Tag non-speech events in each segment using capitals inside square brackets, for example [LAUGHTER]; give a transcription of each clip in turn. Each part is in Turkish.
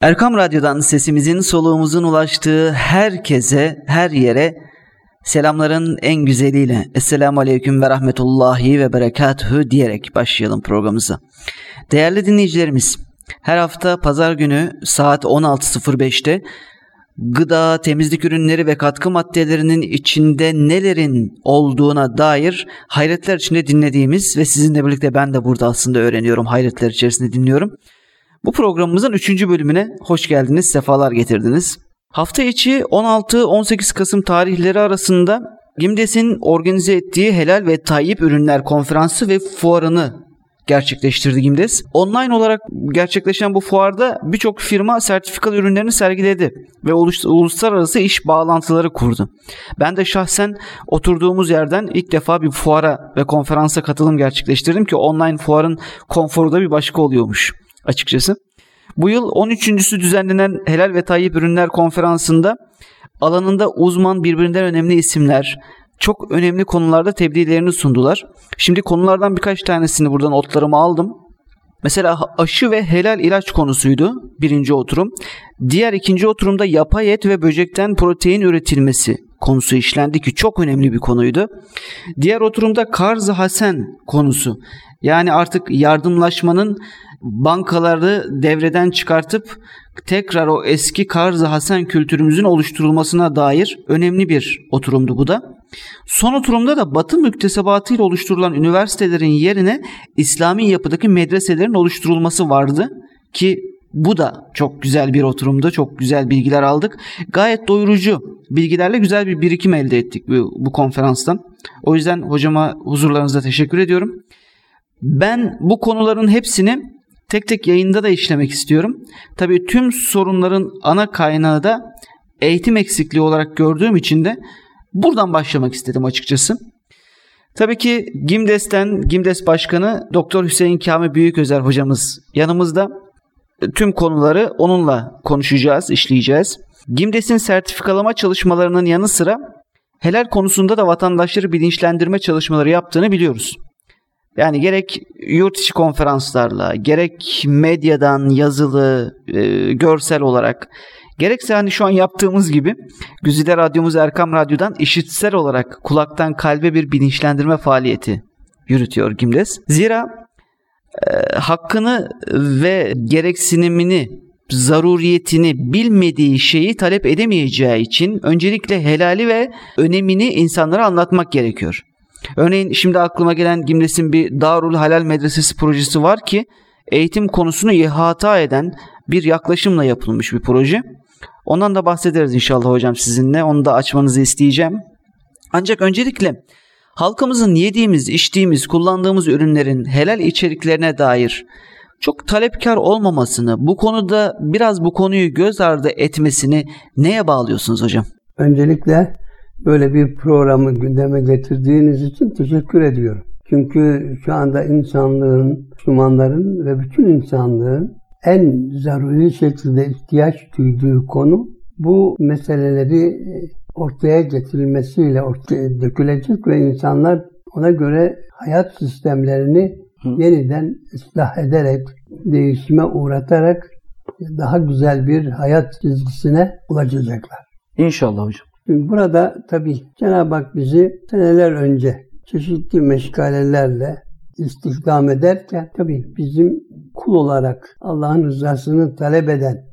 Erkam Radyo'dan sesimizin soluğumuzun ulaştığı herkese, her yere selamların en güzeliyle Esselamu Aleyküm ve Rahmetullahi ve Berekatuhu diyerek başlayalım programımıza. Değerli dinleyicilerimiz, her hafta pazar günü saat 16.05'te gıda, temizlik ürünleri ve katkı maddelerinin içinde nelerin olduğuna dair hayretler içinde dinlediğimiz ve sizinle birlikte ben de burada aslında öğreniyorum, hayretler içerisinde dinliyorum. Bu programımızın 3. bölümüne hoş geldiniz, sefalar getirdiniz. Hafta içi 16-18 Kasım tarihleri arasında Gimdes'in organize ettiği Helal ve Tayyip Ürünler Konferansı ve Fuarını gerçekleştirdi Gimdes. Online olarak gerçekleşen bu fuarda birçok firma sertifikalı ürünlerini sergiledi ve uluslararası iş bağlantıları kurdu. Ben de şahsen oturduğumuz yerden ilk defa bir fuara ve konferansa katılım gerçekleştirdim ki online fuarın konforu da bir başka oluyormuş açıkçası. Bu yıl 13.sü düzenlenen Helal ve Tayyip Ürünler Konferansı'nda alanında uzman birbirinden önemli isimler, çok önemli konularda tebliğlerini sundular. Şimdi konulardan birkaç tanesini buradan otlarımı aldım. Mesela aşı ve helal ilaç konusuydu birinci oturum. Diğer ikinci oturumda yapay et ve böcekten protein üretilmesi konusu işlendi ki çok önemli bir konuydu. Diğer oturumda Karz Hasen konusu yani artık yardımlaşmanın bankaları devreden çıkartıp tekrar o eski Karz Hasen kültürümüzün oluşturulmasına dair önemli bir oturumdu bu da. Son oturumda da Batı müktesebatı ile oluşturulan üniversitelerin yerine İslami yapıdaki medreselerin oluşturulması vardı ki bu da çok güzel bir oturumda. Çok güzel bilgiler aldık. Gayet doyurucu bilgilerle güzel bir birikim elde ettik bu, bu konferanstan. O yüzden hocama huzurlarınızda teşekkür ediyorum. Ben bu konuların hepsini tek tek yayında da işlemek istiyorum. Tabii tüm sorunların ana kaynağı da eğitim eksikliği olarak gördüğüm için de buradan başlamak istedim açıkçası. Tabii ki Gimdes'ten Gimdes Başkanı Doktor Hüseyin Kami Büyüközer hocamız yanımızda. Tüm konuları onunla konuşacağız, işleyeceğiz. Gimdes'in sertifikalama çalışmalarının yanı sıra helal konusunda da vatandaşları bilinçlendirme çalışmaları yaptığını biliyoruz. Yani gerek yurt içi konferanslarla, gerek medyadan yazılı, e, görsel olarak, gerekse hani şu an yaptığımız gibi Güzide Radyomuz Erkam Radyo'dan işitsel olarak kulaktan kalbe bir bilinçlendirme faaliyeti yürütüyor Gimles. Zira e, hakkını ve gereksinimini zaruriyetini bilmediği şeyi talep edemeyeceği için öncelikle helali ve önemini insanlara anlatmak gerekiyor. Örneğin şimdi aklıma gelen Gimles'in bir Darul Halal Medresesi projesi var ki eğitim konusunu ihata eden bir yaklaşımla yapılmış bir proje. Ondan da bahsederiz inşallah hocam sizinle. Onu da açmanızı isteyeceğim. Ancak öncelikle halkımızın yediğimiz, içtiğimiz, kullandığımız ürünlerin helal içeriklerine dair çok talepkar olmamasını, bu konuda biraz bu konuyu göz ardı etmesini neye bağlıyorsunuz hocam? Öncelikle böyle bir programı gündeme getirdiğiniz için teşekkür ediyorum. Çünkü şu anda insanlığın, Müslümanların ve bütün insanlığın en zaruri şekilde ihtiyaç duyduğu konu bu meseleleri ortaya getirilmesiyle ortaya dökülecek ve insanlar ona göre hayat sistemlerini Hı. yeniden ıslah ederek, değişime uğratarak daha güzel bir hayat çizgisine ulaşacaklar. İnşallah hocam. Burada tabi Cenab-ı Hak bizi seneler önce çeşitli meşgalelerle istihdam ederken tabi bizim kul olarak Allah'ın rızasını talep eden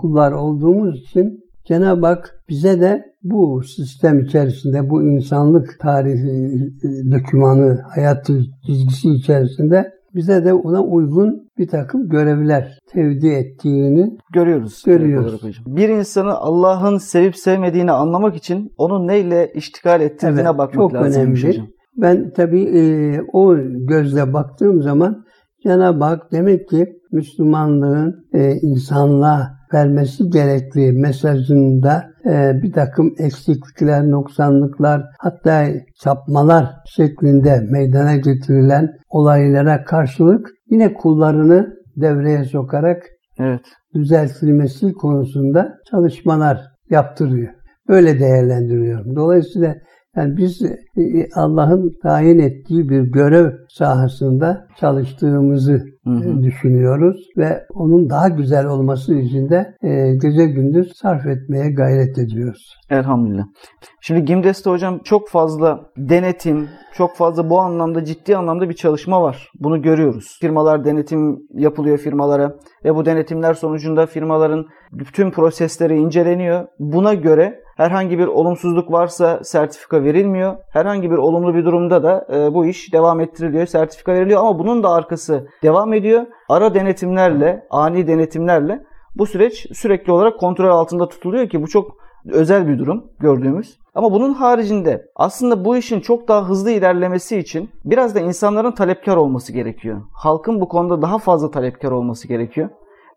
kullar olduğumuz için Cenab-ı Hak bize de bu sistem içerisinde, bu insanlık tarihi dokümanı, hayatı çizgisi içerisinde bize de ona uygun bir takım görevler tevdi ettiğini görüyoruz. Görüyoruz. Bir insanı Allah'ın sevip sevmediğini anlamak için onun neyle iştigal ettiğine evet, bakmak çok lazım. Önemli. Hocam. Ben tabii e, o gözle baktığım zaman Cenab-ı Hak demek ki Müslümanlığın e, insanlığa vermesi gerektiği mesajında e, bir takım eksiklikler, noksanlıklar hatta çapmalar şeklinde meydana getirilen olaylara karşılık yine kullarını devreye sokarak evet. düzeltilmesi konusunda çalışmalar yaptırıyor. Böyle değerlendiriyorum. Dolayısıyla Yani biz e, Allah'ın tayin ettiği bir görev sahasında çalıştığımızı hı hı. E, düşünüyoruz ve onun daha güzel olması için de e, gece gündüz sarf etmeye gayret ediyoruz. Elhamdülillah. Şimdi GİMDES'te hocam çok fazla denetim, çok fazla bu anlamda ciddi anlamda bir çalışma var. Bunu görüyoruz. Firmalar denetim yapılıyor firmalara ve bu denetimler sonucunda firmaların bütün prosesleri inceleniyor. Buna göre herhangi bir olumsuzluk varsa sertifika verilmiyor. Herhangi bir olumlu bir durumda da e, bu iş devam ettiriliyor, sertifika veriliyor ama bunun da arkası devam ediyor. Ara denetimlerle, ani denetimlerle bu süreç sürekli olarak kontrol altında tutuluyor ki bu çok özel bir durum gördüğümüz. Ama bunun haricinde aslında bu işin çok daha hızlı ilerlemesi için biraz da insanların talepkar olması gerekiyor. Halkın bu konuda daha fazla talepkar olması gerekiyor.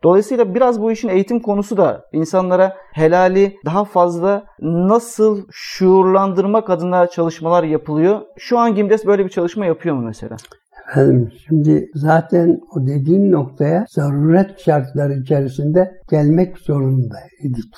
Dolayısıyla biraz bu işin eğitim konusu da insanlara helali daha fazla nasıl şuurlandırmak adına çalışmalar yapılıyor. Şu an Gimdes böyle bir çalışma yapıyor mu mesela? Efendim şimdi zaten o dediğin noktaya zaruret şartları içerisinde gelmek zorundaydık.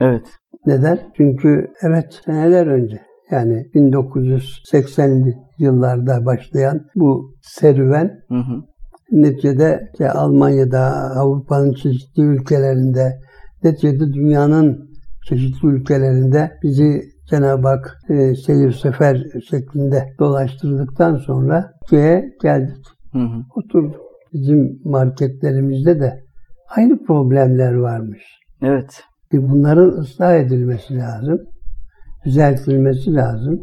Evet. Neden? Çünkü evet seneler önce yani 1980'li yıllarda başlayan bu serüven hı hı. Neticede işte Almanya'da, Avrupa'nın çeşitli ülkelerinde, neticede dünyanın çeşitli ülkelerinde bizi Cenab-ı Hak e, seyir sefer şeklinde dolaştırdıktan sonra köye geldik. Hı hı. Oturduk. Bizim marketlerimizde de aynı problemler varmış. Evet. Bunların ıslah edilmesi lazım. Düzeltilmesi lazım.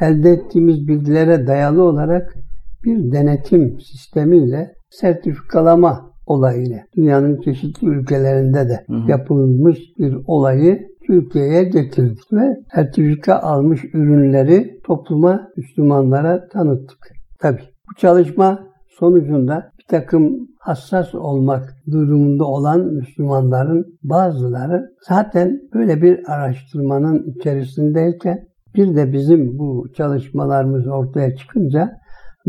Elde ettiğimiz bilgilere dayalı olarak bir denetim sistemiyle sertifikalama olayını dünyanın çeşitli ülkelerinde de hı hı. yapılmış bir olayı Türkiye'ye getirdik ve sertifika almış ürünleri topluma, Müslümanlara tanıttık. Tabii bu çalışma sonucunda bir takım hassas olmak durumunda olan Müslümanların bazıları zaten böyle bir araştırmanın içerisindeyken bir de bizim bu çalışmalarımız ortaya çıkınca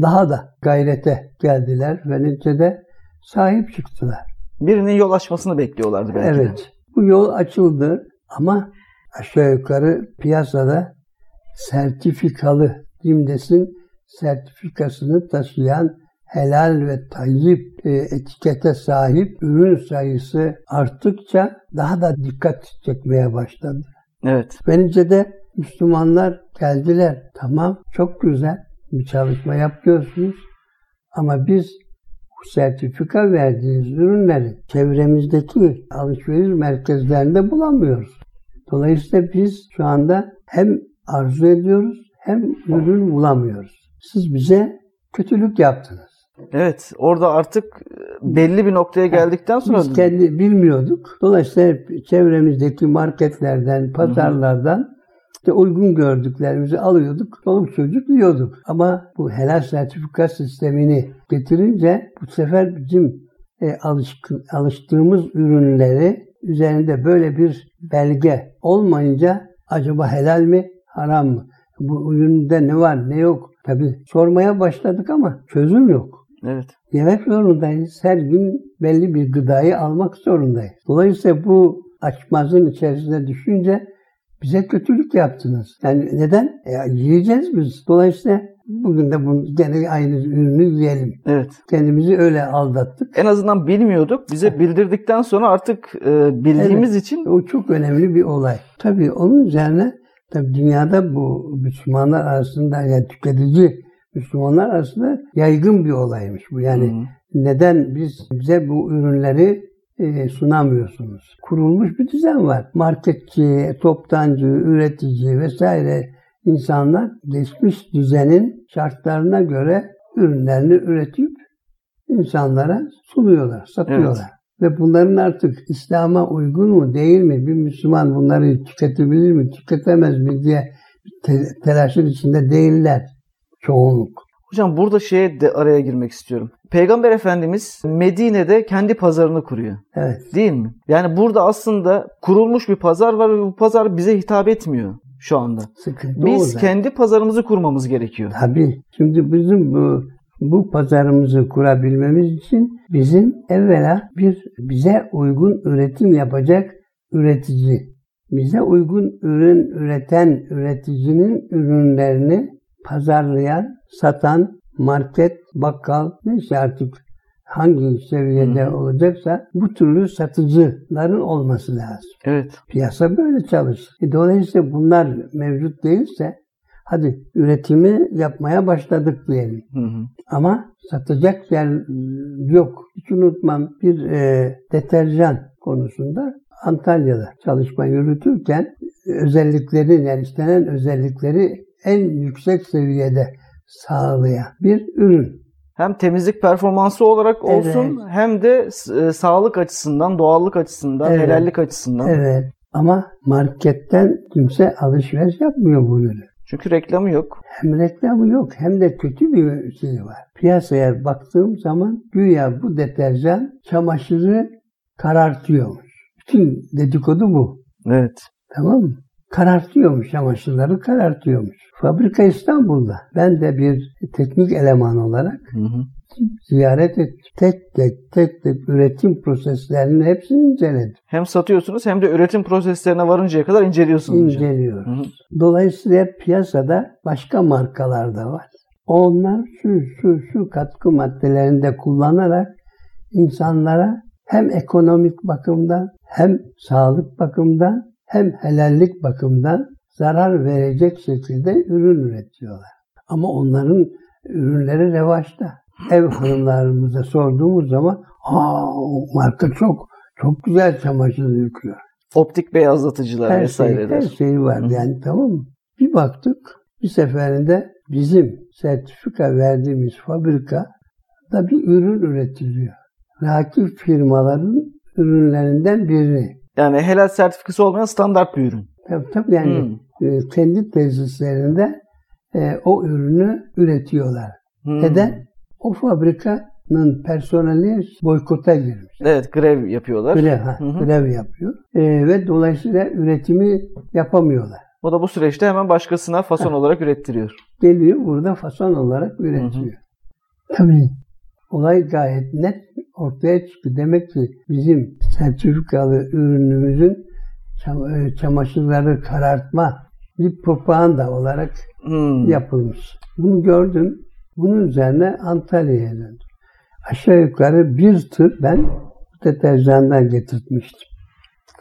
daha da gayrete geldiler ve neticede sahip çıktılar. Birinin yol açmasını bekliyorlardı belki Evet. De. Bu yol açıldı ama aşağı yukarı piyasada sertifikalı Dimdes'in sertifikasını taşıyan helal ve tayyip e, etikete sahip ürün sayısı arttıkça daha da dikkat çekmeye başladı. Evet. Bence de Müslümanlar geldiler. Tamam çok güzel bir çalışma yapıyorsunuz ama biz sertifika verdiğiniz ürünleri çevremizdeki alışveriş merkezlerinde bulamıyoruz. Dolayısıyla biz şu anda hem arzu ediyoruz hem ürün bulamıyoruz. Siz bize kötülük yaptınız. Evet, orada artık e, belli bir noktaya geldikten sonra biz kendi bilmiyorduk. Dolayısıyla çevremizdeki marketlerden, pazarlardan işte uygun gördüklerimizi alıyorduk. Çoluk çocuk yiyorduk. Ama bu helal sertifika sistemini getirince bu sefer bizim e, alışkın, alıştığımız ürünleri üzerinde böyle bir belge olmayınca acaba helal mi, haram mı? Bu üründe ne var, ne yok? Tabii sormaya başladık ama çözüm yok. Evet. Yemek zorundayız. Her gün belli bir gıdayı almak zorundayız. Dolayısıyla bu açmazın içerisine düşünce bize kötülük yaptınız. Yani neden? E, yiyeceğiz biz. Dolayısıyla bugün de bunu gene aynı ürünü yiyelim. Evet. Kendimizi öyle aldattık. En azından bilmiyorduk. Bize bildirdikten sonra artık e, bildiğimiz evet. için. O çok önemli bir olay. Tabii onun üzerine tabii dünyada bu Müslümanlar arasında yani tüketici Müslümanlar arasında yaygın bir olaymış bu. Yani hmm. neden biz bize bu ürünleri sunamıyorsunuz? Kurulmuş bir düzen var. Marketçi, toptancı, üretici vesaire insanlar geçmiş düzenin şartlarına göre ürünlerini üretip insanlara sunuyorlar, satıyorlar. Evet. Ve bunların artık İslam'a uygun mu değil mi? Bir Müslüman bunları tüketebilir mi, tüketemez mi diye telaşın içinde değiller çoğunluk. Hocam burada şeye de araya girmek istiyorum. Peygamber Efendimiz Medine'de kendi pazarını kuruyor. Evet. Değil mi? Yani burada aslında kurulmuş bir pazar var ve bu pazar bize hitap etmiyor şu anda. Sıkıntı Biz orada. kendi pazarımızı kurmamız gerekiyor. Tabii. Şimdi bizim bu bu pazarımızı kurabilmemiz için bizim evvela bir bize uygun üretim yapacak üretici bize uygun ürün üreten üreticinin ürünlerini pazarlayan, satan market, bakkal neyse artık hangi seviyede Hı-hı. olacaksa bu türlü satıcıların olması lazım. Evet. Piyasa böyle çalışır. E, dolayısıyla bunlar mevcut değilse hadi üretimi yapmaya başladık diyelim. Hı hı. Ama satacak yer yok. Hiç unutmam bir e, deterjan konusunda Antalya'da çalışma yürütürken özellikleri yani istenen özellikleri en yüksek seviyede sağlayan bir ürün. Hem temizlik performansı olarak olsun evet. hem de e, sağlık açısından, doğallık açısından, evet. helallik açısından. Evet. Ama marketten kimse alışveriş yapmıyor bu ürünü. Çünkü reklamı yok. Hem reklamı yok hem de kötü bir şey var. Piyasaya baktığım zaman güya bu deterjan çamaşırı karartıyormuş. Bütün dedikodu bu. Evet. Tamam mı? Karartıyormuş çamaşırları karartıyormuş. Fabrika İstanbul'da. Ben de bir teknik eleman olarak hı hı. ziyaret ettim. Tek tek tek tek üretim proseslerinin hepsini inceledim. Hem satıyorsunuz hem de üretim proseslerine varıncaya kadar inceliyorsunuz. İnceliyoruz. Hı hı. Dolayısıyla piyasada başka markalar da var. Onlar şu şu şu katkı maddelerinde kullanarak insanlara hem ekonomik bakımdan hem sağlık bakımdan hem helallik bakımdan zarar verecek şekilde ürün üretiyorlar. Ama onların ürünleri revaçta. Ev hanımlarımıza sorduğumuz zaman aa marka çok çok güzel çamaşır yıkıyor. Optik beyazlatıcılar her vesaireler. Şey, her şey var yani tamam mı? Bir baktık bir seferinde bizim sertifika verdiğimiz fabrika da bir ürün üretiliyor. Rakip firmaların ürünlerinden biri. Yani helal sertifikası olmayan standart bir ürün. Tabii tabii yani hmm. E, kendi tesislerinde e, o ürünü üretiyorlar. Hmm. Neden? O fabrikanın personeli boykota girmiş. Evet grev yapıyorlar. Grev, ha, grev yapıyor. E, ve dolayısıyla üretimi yapamıyorlar. O da bu süreçte hemen başkasına fason ha. olarak ürettiriyor. Geliyor burada fason olarak üretiyor. Hı Tabii olay gayet net ortaya çıktı. Demek ki bizim sertifikalı ürünümüzün e, çamaşırları karartma bir propaganda olarak hmm. yapılmış. Bunu gördüm. Bunun üzerine Antalya'ya döndüm. Aşağı yukarı bir tır ben deterjandan getirtmiştim.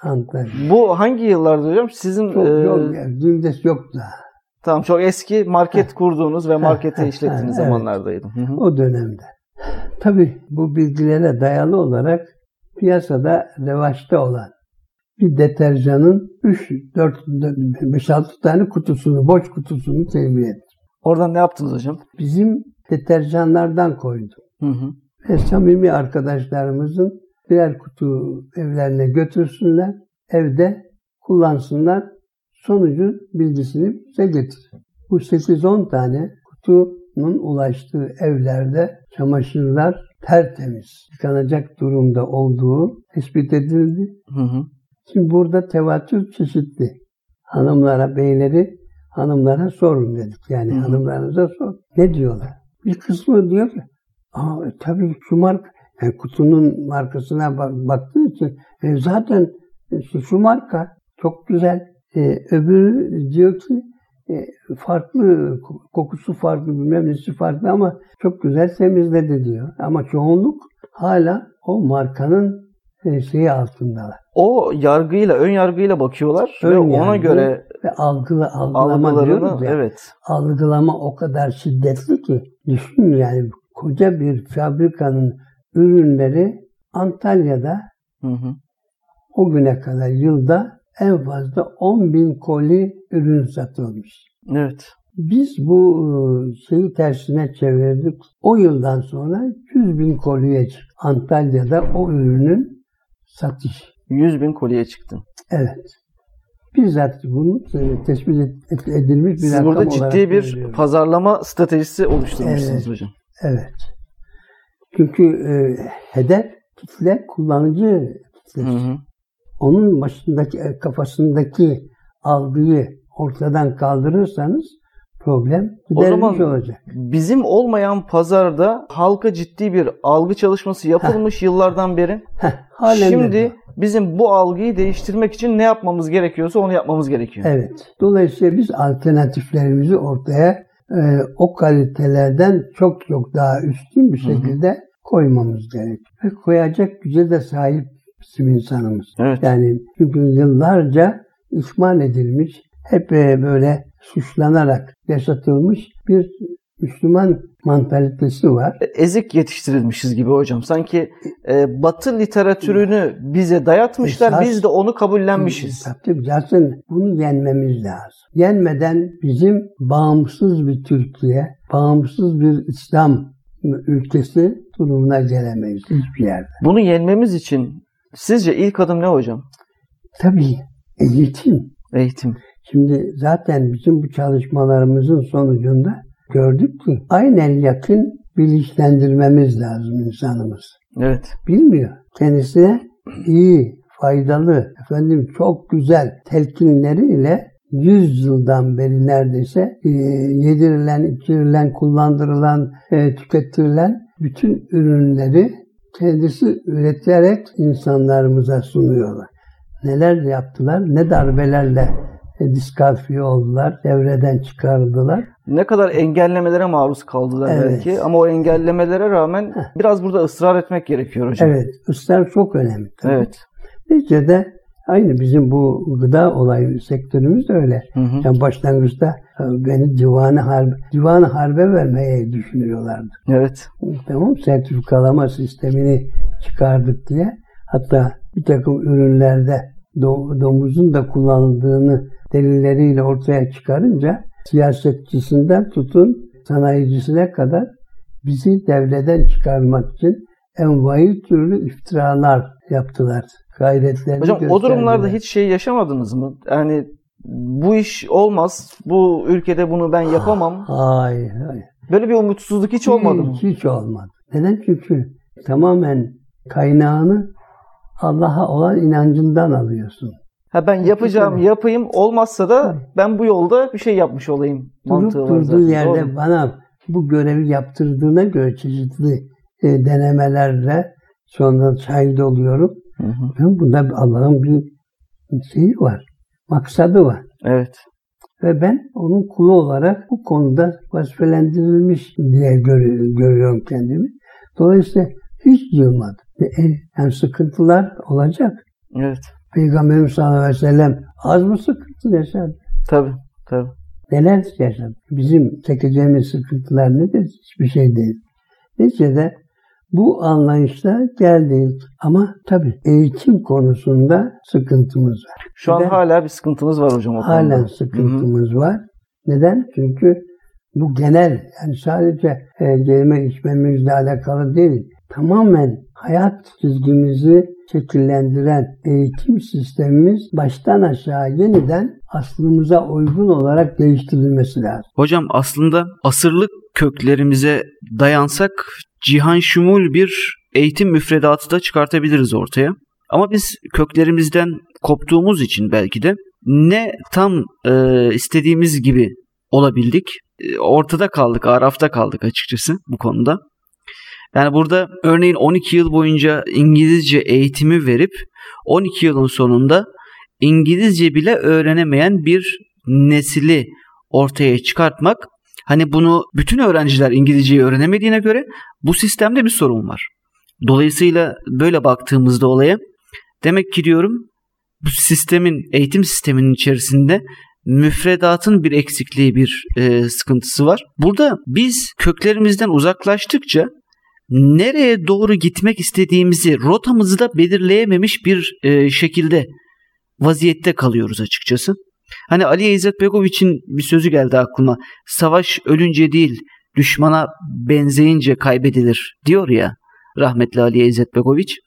Antalya. Bu hangi yıllarda hocam? Sizin çok, e... yok, Gündes yok daha. Tamam çok eski market kurduğunuz ve markete işlettiğiniz zamanlardaydı. Evet, o dönemde. Tabii bu bilgilere dayalı olarak piyasada revaçta olan bir deterjanın 3, 4, 5, 6 tane kutusunu, boş kutusunu temin ettim. Oradan ne yaptınız hocam? Bizim deterjanlardan koydum. Hı hı. Ve samimi arkadaşlarımızın birer kutu evlerine götürsünler, evde kullansınlar, sonucu bilgisini bize getir. Bu 8-10 tane kutunun ulaştığı evlerde çamaşırlar tertemiz, yıkanacak durumda olduğu tespit edildi. Hı hı. Şimdi burada tevatür çeşitli. Hanımlara, beyleri hanımlara sorun dedik. Yani Hı. hanımlarınıza sor. Ne diyorlar? Bir kısmı diyor ki Aa, e, tabii şu marka yani kutunun markasına bak, baktığı için e, zaten işte şu marka çok güzel. E, öbürü diyor ki e, farklı kokusu farklı bilmem nesi farklı ama çok güzel temizledi diyor. Ama çoğunluk hala o markanın e, şeyi altındalar. O yargıyla, ön yargıyla bakıyorlar ön ve ona göre ve algıla, algılama diyoruz ya. Evet. Algılama o kadar şiddetli ki düşün yani koca bir fabrikanın ürünleri Antalya'da hı hı. o güne kadar yılda en fazla 10 bin koli ürün satılmış. Evet. Biz bu şeyi tersine çevirdik. O yıldan sonra 100 bin koliye çıktı. Antalya'da o ürünün satış. 100 bin kolye çıktı. Evet. Bizzat bunu e, tespit edilmiş bir Siz burada ciddi bir veriyorum. pazarlama stratejisi oluşturmuşsunuz evet, hocam. Evet. Çünkü e, hedef kitle kullanıcı kitlesi. Onun başındaki e, kafasındaki algıyı ortadan kaldırırsanız problem giderilmiş olacak. bizim olmayan pazarda halka ciddi bir algı çalışması yapılmış yıllardan beri. Heh, de Şimdi bizim bu algıyı değiştirmek için ne yapmamız gerekiyorsa onu yapmamız gerekiyor. Evet. Dolayısıyla biz alternatiflerimizi ortaya e, o kalitelerden çok çok daha üstün bir şekilde koymamız gerekiyor. Ve koyacak güce de sahip bizim insanımız. Evet. Yani çünkü yıllarca ihmal edilmiş, hep e, böyle suçlanarak yaşatılmış bir Müslüman mantalitesi var. Ezik yetiştirilmişiz gibi hocam. Sanki e, Batı literatürünü bize dayatmışlar, Esas- biz de onu kabullenmişiz. Tabii zaten bunu yenmemiz lazım. Yenmeden bizim bağımsız bir Türkiye, bağımsız bir İslam ülkesi durumuna gelemeyiz hiçbir yerde. Bunu yenmemiz için sizce ilk adım ne hocam? Tabii eğitim. Eğitim. Şimdi zaten bizim bu çalışmalarımızın sonucunda gördük ki aynen yakın bilinçlendirmemiz lazım insanımız. Evet. Bilmiyor. Kendisine iyi, faydalı, efendim çok güzel telkinleriyle 100 yıldan beri neredeyse e, yedirilen, içirilen, kullandırılan, e, tüketilen bütün ürünleri kendisi üreterek insanlarımıza sunuyorlar. Neler yaptılar, ne darbelerle e, diskalifiye oldular, devreden çıkardılar. Ne kadar engellemelere maruz kaldılar Evet. belki ama o engellemelere rağmen biraz burada ısrar etmek gerekiyor hocam. Evet, ısrar çok önemli. tabii. Evet. Neticede aynı bizim bu gıda olayı sektörümüz de öyle. Hı hı. Yani başlangıçta beni divanı harbe, divanı harbe vermeye düşünüyorlardı. Evet. Tamam sertifikalama sistemini çıkardık diye. Hatta bir takım ürünlerde do- domuzun da kullanıldığını delilleriyle ortaya çıkarınca siyasetçisinden tutun sanayicisine kadar bizi devreden çıkarmak için envai türlü iftiralar yaptılar. Gayretlerini Hocam o durumlarda hiç şey yaşamadınız mı? Yani bu iş olmaz. Bu ülkede bunu ben yapamam. Hayır, hayır. Böyle bir umutsuzluk hiç olmadı mı? Hiç, olmadı. Neden? Çünkü tamamen kaynağını Allah'a olan inancından alıyorsun. Ha ben yapacağım, yapayım. Olmazsa da ben bu yolda bir şey yapmış olayım. Mantığı Durup durduğu yerde Doğru. bana bu görevi yaptırdığına göre çeşitli e, denemelerle sonra şahit oluyorum. Hı hı. Ben bunda Allah'ın bir şeyi var. Maksadı var. Evet. Ve ben onun kulu olarak bu konuda vazifelendirilmiş diye gör- görüyorum kendimi. Dolayısıyla hiç yılmadım. E, Yani sıkıntılar olacak. Evet. Peygamberimiz sallallahu aleyhi ve sellem az mı sıkıntı yaşadı? Tabii. Tabii. Neler yaşadı? Bizim çekeceğimiz sıkıntılar nedir? Hiçbir şey değil. Neticede bu anlayışla geldik. Ama tabii eğitim konusunda sıkıntımız var. Şu an Neden? hala bir sıkıntımız var hocam o konuda. Halen hı. sıkıntımız var. Neden? Çünkü bu genel yani sadece e, yeme içmemizle alakalı değil. Tamamen hayat çizgimizi şekillendiren eğitim sistemimiz baştan aşağı yeniden aslımıza uygun olarak değiştirilmesi lazım. Hocam aslında asırlık köklerimize dayansak cihan şumul bir eğitim müfredatı da çıkartabiliriz ortaya. Ama biz köklerimizden koptuğumuz için belki de ne tam e, istediğimiz gibi olabildik. E, ortada kaldık, arafta kaldık açıkçası bu konuda. Yani burada örneğin 12 yıl boyunca İngilizce eğitimi verip 12 yılın sonunda İngilizce bile öğrenemeyen bir nesili ortaya çıkartmak hani bunu bütün öğrenciler İngilizceyi öğrenemediğine göre bu sistemde bir sorun var. Dolayısıyla böyle baktığımızda olaya demek ki diyorum bu sistemin eğitim sisteminin içerisinde müfredatın bir eksikliği bir e, sıkıntısı var. Burada biz köklerimizden uzaklaştıkça nereye doğru gitmek istediğimizi rotamızı da belirleyememiş bir e, şekilde vaziyette kalıyoruz açıkçası. Hani Ali İzzet Begoviç'in bir sözü geldi aklıma. Savaş ölünce değil, düşmana benzeyince kaybedilir diyor ya rahmetli Ali İzzet Begoviç.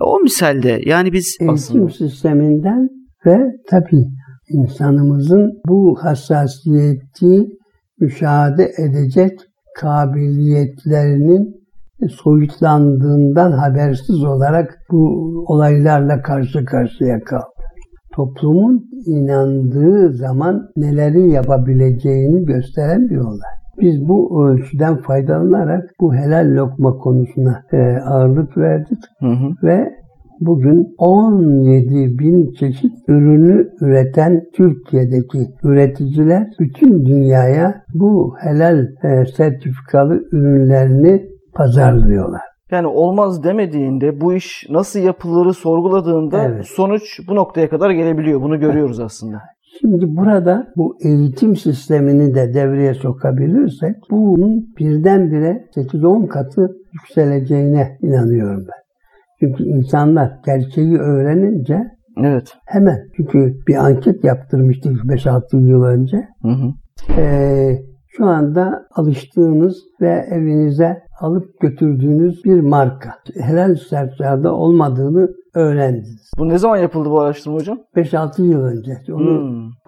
O misalde yani biz Eğitim Aslında. sisteminden ve tabii insanımızın bu hassasiyeti müşahede edecek kabiliyetlerinin soyutlandığından habersiz olarak bu olaylarla karşı karşıya kaldı. toplumun inandığı zaman neleri yapabileceğini gösteren bir olay. Biz bu ölçüden faydalanarak bu helal lokma konusuna e, ağırlık verdik Hı hı. ve bugün 17 bin çeşit ürünü üreten Türkiye'deki üreticiler bütün dünyaya bu helal e, sertifikalı ürünlerini pazarlıyorlar. Yani olmaz demediğinde bu iş nasıl yapılırı sorguladığında Evet. sonuç bu noktaya kadar gelebiliyor. Bunu görüyoruz aslında. Şimdi burada bu eğitim sistemini de devreye sokabilirsek bunun birdenbire 8-10 katı yükseleceğine inanıyorum ben. Çünkü insanlar gerçeği öğrenince Evet. hemen çünkü bir anket yaptırmıştık 5-6 yıl önce. Hı hı. Ee, şu anda alıştığınız ve evinize alıp götürdüğünüz bir marka. Helal sertifada olmadığını öğrendiniz. Bu ne zaman yapıldı bu araştırma hocam? 5-6 yıl önce. Onu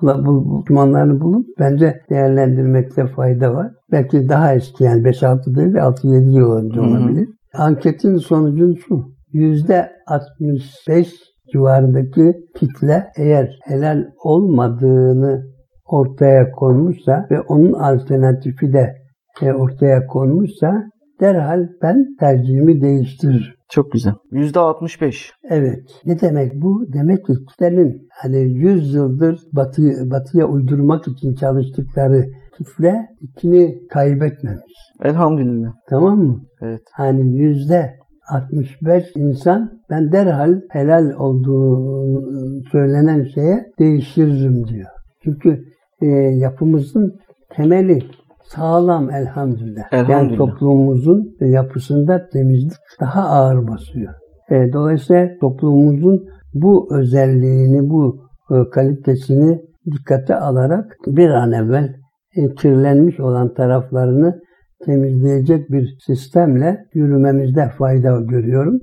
Hmm. bu, dokümanlarını bulup bence değerlendirmekte fayda var. Belki daha eski yani 5-6 değil de 6-7 yıl önce hı. olabilir. Anketin sonucu şu. %65 civarındaki kitle eğer helal olmadığını ortaya konmuşsa ve onun alternatifi de e, ortaya konmuşsa derhal ben tercihimi değiştiririm. Çok güzel. %65. Evet. Ne demek bu? Demek ki kitlenin hani 100 yıldır batı, batıya uydurmak için çalıştıkları kitle ikini kaybetmemiş. Elhamdülillah. Tamam mı? Evet. Hani yüzde 65 insan ben derhal helal olduğu söylenen şeye değiştiririm diyor. Çünkü e, yapımızın temeli sağlam elhamdülillah. Yani Elhamdülillah. toplumumuzun yapısında temizlik daha ağır basıyor. E, dolayısıyla toplumumuzun bu özelliğini, bu e, kalitesini dikkate alarak bir an evvel e, kirlenmiş olan taraflarını temizleyecek bir sistemle yürümemizde fayda görüyorum.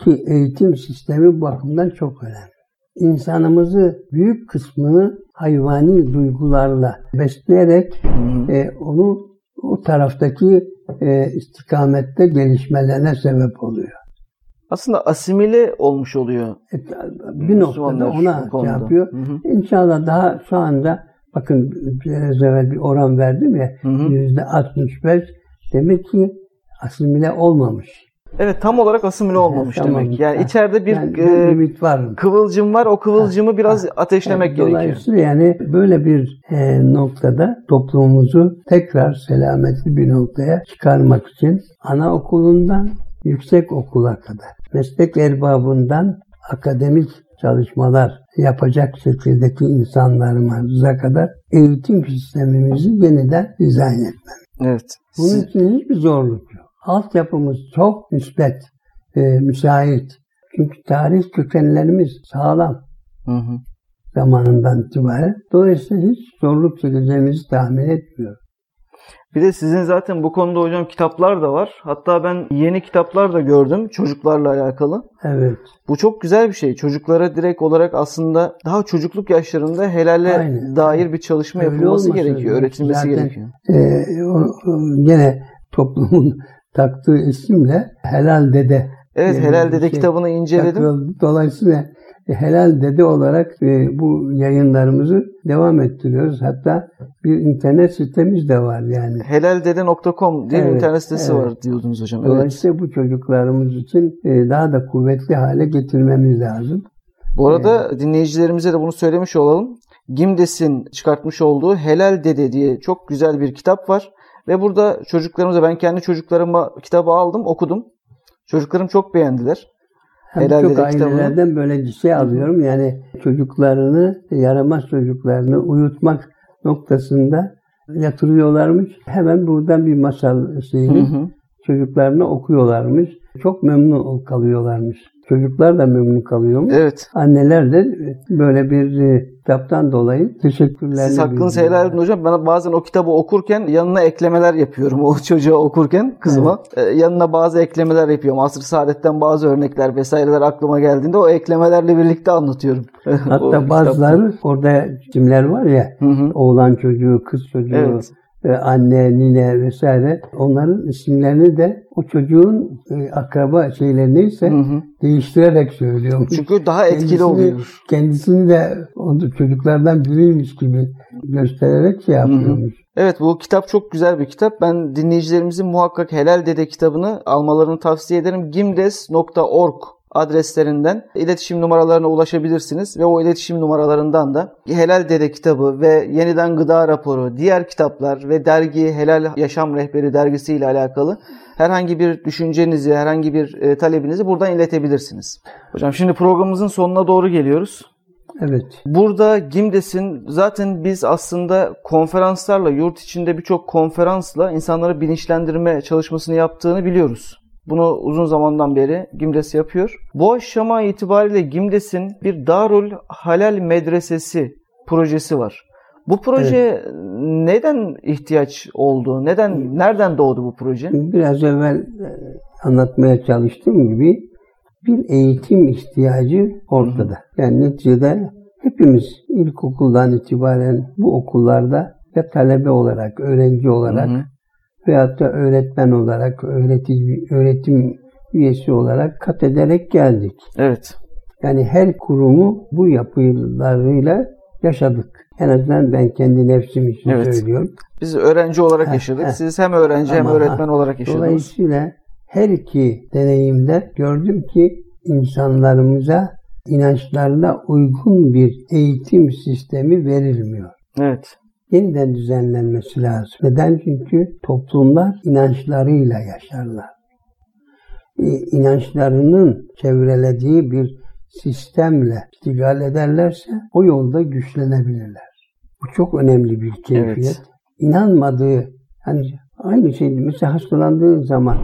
Ki eğitim sistemi bu bakımdan çok önemli. İnsanımızı büyük kısmını hayvani duygularla besleyerek e, onu o taraftaki e, istikamette gelişmelerine sebep oluyor. Aslında asimile olmuş oluyor. E, bir noktada ona şey yapıyor. Hı hı. İnşallah daha şu anda bakın biraz evvel bir oran verdim ya yüzde 65 demek ki asimile olmamış. Evet tam olarak asimile olmamış Tamam. demek. Yani Ha. içeride bir Yani e, limit var. kıvılcım var. O kıvılcımı biraz ateşlemek Evet, gerekiyor. Dolayısıyla yani böyle bir e, noktada toplumumuzu tekrar selametli bir noktaya çıkarmak için anaokulundan yüksek okula kadar, meslek erbabından akademik çalışmalar yapacak şekildeki insanlarımıza kadar eğitim sistemimizi yeniden dizayn etmemiz. Evet. Bunun için hiçbir zorluk. Altyapımız çok müsbet, e, müsait. Çünkü tarih kökenlerimiz sağlam Hı hı. zamanından itibaren. Dolayısıyla hiç zorluk çekeceğimizi tahmin etmiyorum. Bir de sizin zaten bu konuda hocam kitaplar da var. Hatta ben yeni kitaplar da gördüm çocuklarla alakalı. Evet. Bu çok güzel bir şey. Çocuklara direkt olarak aslında daha çocukluk yaşlarında helale Aynen. dair bir çalışma Öyle yapılması gerekiyor, öğretilmesi Zaten- gerekiyor. Ee, o, o gene toplumun taktığı isimle helal dede. Evet, Helal bir Dede şey kitabını inceledim. takıldı. Dolayısıyla e, helal dede olarak e, bu yayınlarımızı devam ettiriyoruz. Hatta bir internet sitemiz de var yani. Helaldede.com diye bir Evet, internet sitesi evet. var diyordunuz hocam. Evet. Dolayısıyla bu çocuklarımız için e, daha da kuvvetli hale getirmemiz lazım. Bu arada dinleyicilerimize de bunu söylemiş olalım. Gimdes'in çıkartmış olduğu Helal Dede diye çok güzel bir kitap var. Ve burada çocuklarımıza ben kendi çocuklarıma kitabı aldım okudum. Çocuklarım çok beğendiler. Hem Helal çok kitabını. ailelerden böyle bir şey alıyorum. Yani çocuklarını, yaramaz çocuklarını uyutmak noktasında yatırıyorlarmış. Hemen buradan bir masal Hı şeyini hı. Çocuklarına okuyorlarmış. Çok memnun kalıyorlarmış. Çocuklar da memnun kalıyormuş. Evet. Anneler de böyle bir e, kitaptan dolayı teşekkürlerini Siz hakkınızı helal edin hocam. Ben bazen o kitabı okurken yanına eklemeler yapıyorum. [LAUGHS] O çocuğa okurken kızıma. Ee, yanına bazı eklemeler yapıyorum. Asr-ı Saadet'ten bazı örnekler vesaireler aklıma geldiğinde o eklemelerle birlikte anlatıyorum. [LAUGHS] Hatta kitapta. bazıları orada isimler var ya Hı hı. oğlan çocuğu, kız çocuğu Evet. E, anne, nine vesaire onların isimlerini de o çocuğun e, akraba şeyleri neyse Hı hı. değiştirerek söylüyormuş. Çünkü daha etkili Kendisini- oluyor. Kendisini de onu çocuklardan biriymiş gibi göstererek şey yapıyormuş. Evet bu kitap çok güzel bir kitap. Ben dinleyicilerimizin muhakkak Helal Dede kitabını almalarını tavsiye ederim. gimdes.org adreslerinden iletişim numaralarına ulaşabilirsiniz ve o iletişim numaralarından da Helal Dede kitabı ve Yeniden Gıda raporu, diğer kitaplar ve dergi Helal Yaşam Rehberi dergisi ile alakalı herhangi bir düşüncenizi, herhangi bir e, talebinizi buradan iletebilirsiniz. Hocam şimdi programımızın sonuna doğru geliyoruz. Evet. Burada Gimdes'in zaten biz aslında konferanslarla, yurt içinde birçok konferansla insanları bilinçlendirme çalışmasını yaptığını biliyoruz. Bunu uzun zamandan beri Gimdes yapıyor. Bu aşama itibariyle Gimdes'in bir Darul Halal Medresesi projesi var. Bu proje neden ihtiyaç oldu? Neden nereden doğdu bu proje? Biraz evvel e, anlatmaya çalıştığım gibi bir eğitim ihtiyacı ortada. Yani neticede hepimiz ilkokuldan itibaren bu okullarda ya talebe olarak, öğrenci olarak Hı hı. Veyahut da öğretmen olarak, öğretici, öğretim üyesi olarak kat ederek geldik. Evet. Yani her kurumu bu yapılarıyla yaşadık. En azından ben kendi nefsim için Evet. söylüyorum. Biz öğrenci olarak Heh, yaşadık. heh. Siz hem öğrenci hem Ama, öğretmen olarak yaşadınız. Dolayısıyla her iki deneyimde gördüm ki insanlarımıza inançlarına uygun bir eğitim sistemi verilmiyor. Evet. Yeniden düzenlenmesi lazım. Neden? Çünkü toplumlar inançlarıyla yaşarlar. E, İnançlarının çevrelediği bir sistemle iştigal ederlerse o yolda güçlenebilirler. Bu çok önemli bir keyfiyet. Evet. İnanmadığı, hani aynı şey mesela hastalandığın zaman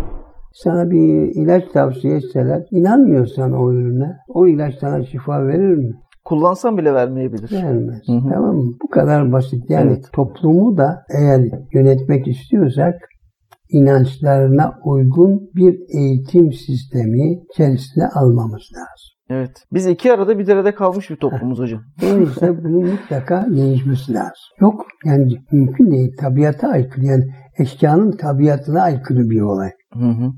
sana bir ilaç tavsiye etseler, inanmıyorsan o ürüne, o ilaç sana şifa verir mi? Kullansam bile vermeyebilir. Vermez. Hı hı. Tamam mı? Bu kadar basit. Yani Evet. toplumu da eğer yönetmek istiyorsak inançlarına uygun bir eğitim sistemi içerisine almamız lazım. Evet. Biz iki arada bir derede kalmış bir toplumuz hocam. [LAUGHS] Dolayısıyla bunun mutlaka değişmesi lazım. Yok yani mümkün değil. Tabiata aykırı yani eşyanın tabiatına aykırı bir olay. Hı hı.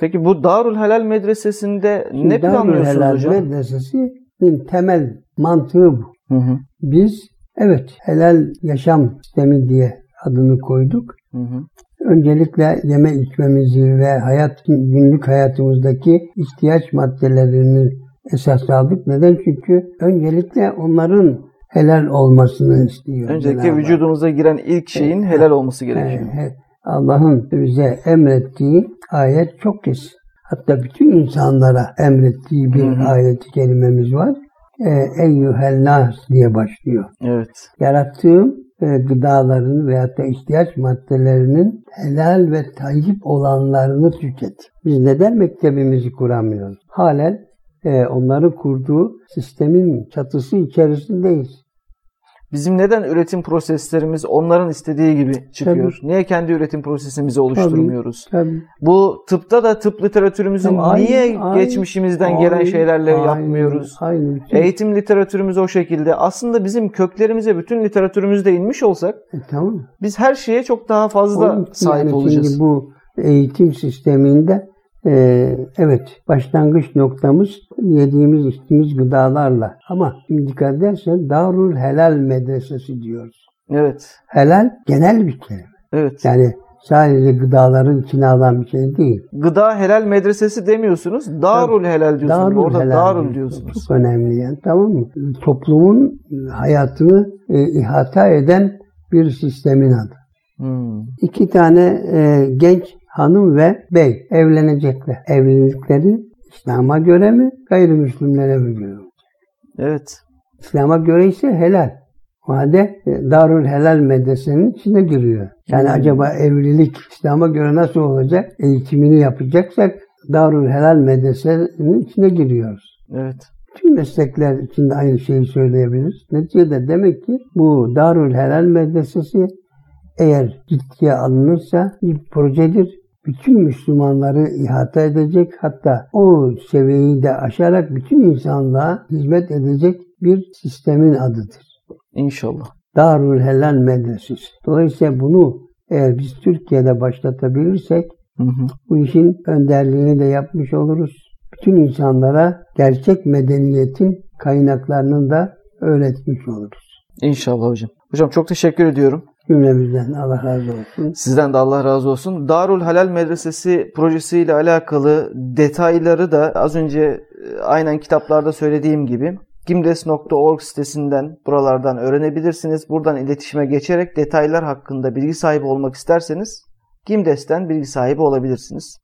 Peki bu Darul Helal Medresesi'nde ne Darül planlıyorsunuz Helal hocam? Medresesi'nin temel mantığı bu. Hı hı. Biz evet helal yaşam sistemi diye adını koyduk. Hı hı. Öncelikle yeme içmemizi ve hayat günlük hayatımızdaki ihtiyaç maddelerini esas aldık. Neden? Çünkü öncelikle onların helal olmasını istiyor. Öncelikle vücudumuza giren ilk şeyin helal olması gerekiyor. Allah'ın bize emrettiği ayet çok kesin. Hatta bütün insanlara emrettiği bir Hı hı. ayet-i kerimemiz var. Ee, Eyyühel nas diye başlıyor. Evet. yarattığım e, gıdaların veyahut da ihtiyaç maddelerinin helal ve tayyip olanlarını tüket. Biz neden mektebimizi kuramıyoruz? Halen e, onların kurduğu sistemin çatısı içerisindeyiz. Bizim neden üretim proseslerimiz onların istediği gibi çıkıyor? Niye kendi üretim prosesimizi oluşturmuyoruz? Tabii. Bu tıpta da tıp literatürümüzün Tabii, niye aynı- geçmişimizden gelen aynı- şeylerle aynı- yapmıyoruz? Aynı. bütün- Eğitim literatürümüz o şekilde. Aslında bizim köklerimize bütün literatürümüzde inmiş olsak E, tamam. biz her şeye çok daha fazla için sahip yani olacağız. Bu eğitim sisteminde e, evet başlangıç noktamız yediğimiz içtiğimiz gıdalarla. Ama şimdi dikkat edersen Darul Helal Medresesi diyoruz. Evet. Helal genel bir kelime. Evet. Yani sadece gıdaların içine alan bir şey değil. Gıda helal medresesi demiyorsunuz. Darul helal diyorsunuz. Orada helal darul diyorsun. diyorsunuz. Çok önemli yani tamam mı? Toplumun hayatını e, ihata eden bir sistemin adı. Hmm. İki tane e, genç hanım ve bey evlenecekler. Evlilikleri İslam'a göre mi, gayrimüslimlere mi göre mi? Evet. İslam'a göre ise helal. O halde e, Darül Helal medresesinin içine giriyor. Yani Hmm. acaba evlilik İslam'a göre nasıl olacak? Eğitimini yapacaksak Darül Helal medresesinin içine giriyoruz. Evet. Tüm meslekler içinde aynı şeyi söyleyebiliriz. Neticede demek ki bu Darül Helal medresesi eğer ciddiye alınırsa bir projedir. Bütün Müslümanları ihata edecek hatta o seviyeyi de aşarak bütün insanlığa hizmet edecek bir sistemin adıdır. İnşallah. Darül Helal Medresesi. Dolayısıyla bunu eğer biz Türkiye'de başlatabilirsek Hı hı. bu işin önderliğini de yapmış oluruz. Bütün insanlara gerçek medeniyetin kaynaklarını da öğretmiş oluruz. İnşallah hocam. Hocam çok teşekkür ediyorum. Cümlemizden Allah razı olsun. Sizden de Allah razı olsun. Darul Halal Medresesi projesiyle alakalı detayları da az önce e, aynen kitaplarda söylediğim gibi gimdes.org sitesinden buralardan öğrenebilirsiniz. Buradan iletişime geçerek detaylar hakkında bilgi sahibi olmak isterseniz Gimdes'ten bilgi sahibi olabilirsiniz.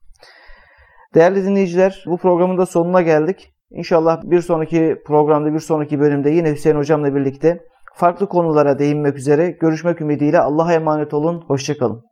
Değerli dinleyiciler bu programın da sonuna geldik. İnşallah bir sonraki programda bir sonraki bölümde yine Hüseyin Hocam'la birlikte farklı konulara değinmek üzere görüşmek ümidiyle Allah'a emanet olun. Hoşçakalın.